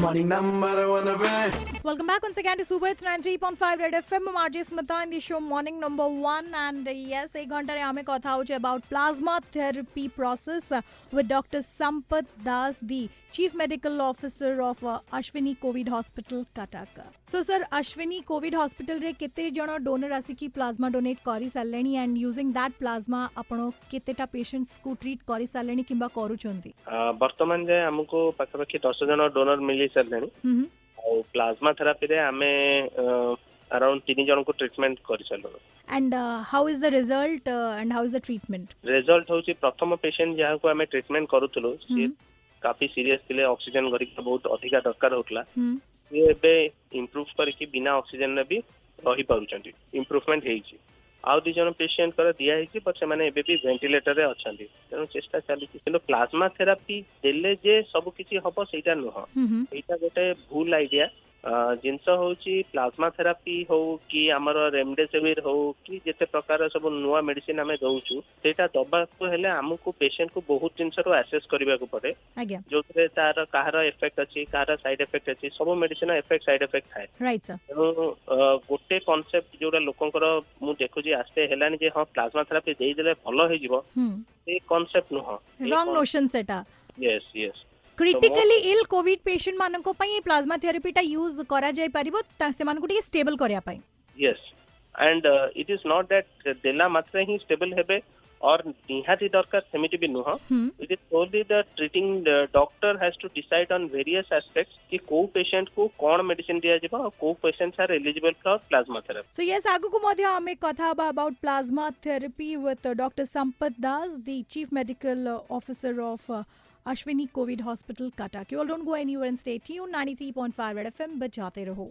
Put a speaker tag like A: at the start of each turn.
A: Morning number one away.
B: Welcome back once again to Super It's 93.5 Red FM. I'm RJ Smita in the show Morning Number One. And yes, a ghanta ne hame kotha hoche about plasma therapy process with Dr. Sampath Das, the Chief Medical Officer of Ashwini COVID Hospital, Katak. So sir, Ashwini COVID Hospital रे केते जण donor आसिकी plasma donate करि सारलेणी and using that plasma आपण केतेटा patients को treat करि सारलेणी किंबा करूचंती
C: वर्तमान जे हमको पाखापाखि 10 जण डोनर मिली
B: କରିସାରିଲେଣି
C: ଆଉ ପ୍ଲାଜମା ଥେରାପିରେ ଆମେ ଆରାଉଣ୍ଡ ତିନି ଜଣଙ୍କୁ treatment କରିସାରିଲୁଣି
B: and how is the result and how is the treatment
C: result ହଉଛି ପ୍ରଥମ ପେସେଣ୍ଟ ଯାହାକୁ ଆମେ ଟ୍ରିଟମେଣ୍ଟ କରୁଥିଲୁ ସିଏ କାଫି ସିରିୟସ୍ ଥିଲେ ଅକ୍ସିଜେନ କରିକି ବହୁତ ଅଧିକା ଦରକାର ହଉଥିଲା ସିଏ ଏବେ ଇମ୍ପ୍ରୁଭ କରିକି ବିନା ଅକ୍ସିଜେନରେ ବି ରହିପାରୁଛନ୍ତି ଇମ୍ପ୍ରୁଭମେଣ୍ଟ ହେଇଛି ଆଉ ଦି ଜଣ ପେସେଣ୍ଟଙ୍କର ଦିଆ ହେଇଛି ବଟ୍ ସେମାନେ ଏବେ ବି ଭେଣ୍ଟିଲେଟରରେ ଅଛନ୍ତି ତେଣୁ ଚେଷ୍ଟା ଚାଲିଛି କିନ୍ତୁ ପ୍ଲାଜମା ଥେରାପି ଦେଲେ ଯେ ସବୁ କିଛି ହବ ସେଇଟା ନୁହଁ
B: hmm
C: ଏଇଟା ଗୋଟେ ଭୁଲ ଆଇଡିଆ ଜିନିଷ ହଉଛି ପ୍ଲାଜମା ଥେରାପି ହଉ କି ଆମର ରେମଡେସିଭିର ହଉ କି ଯେତେ ପ୍ରକାର ସବୁ ନୂଆ ମେଡିସିନ ଆମେ ଦଉଛୁ ସେଇଟା ଦବାକୁ ହେଲେ ଆମକୁ ପେସେଣ୍ଟକୁ ବହୁତ ଜିନିଷରୁ ଆସେସ୍ କରିବାକୁ ପଡେ
B: ଆଜ୍ଞା
C: ଯୋଉଥିରେ ତାର କାହାର ଏଫେକ୍ଟ ଅଛି କାହାର ସାଇଡ୍ ଏଫେକ୍ଟ ଅଛି ସବୁ ମେଡିସିନ ଏଫେକ୍ଟ ସାଇଡ୍ ଏଫେକ୍ଟ ଥାଏ
B: ରାଇଟ୍ ସାର୍
C: ତେଣୁ ଅ, ଗୋଟେ କନସେପ୍ଟ ଯୋଉଟା ଲୋକଙ୍କର ମୁଁ ଦେଖୁଛି ଆସ୍ତେ ହେଲାଣି ଯେ ହଁ ପ୍ଲାଜମା ଥେରାପି ଦେଇଦେଲେ ଭଲ ହେଇଯିବ
B: ହୁଁ
C: ସେଇ କନସେପ୍ଟ ନୁହଁ
B: ରଙ୍ଗ ନୋସନ୍ ସେଟା
C: yes Yes
B: critically ill COVID critically ill COVID patient মানক পাই এই প্লাজমা থেরাপিটা ইউজ করা से পারিব को টিকে स्टेबल করিয়া पई
C: yes and it is not that देला मात्र ही स्टेबल हेबे और निहाती दरकार सेमिति भी
B: नुह।
C: It is only the treating doctor has to decide on various aspects कि को पेशेंट को कोन मेडिसिन दिया जेबा और को patient are eligible for plasma therapy
B: so yes आगु को मध्य हमें कथा about plasma therapy with doctor Sampat Das the chief medical officer of Ashwini COVID hospital Cuttack Q don't go any one state you ninety three point five add F M बचाते रहो।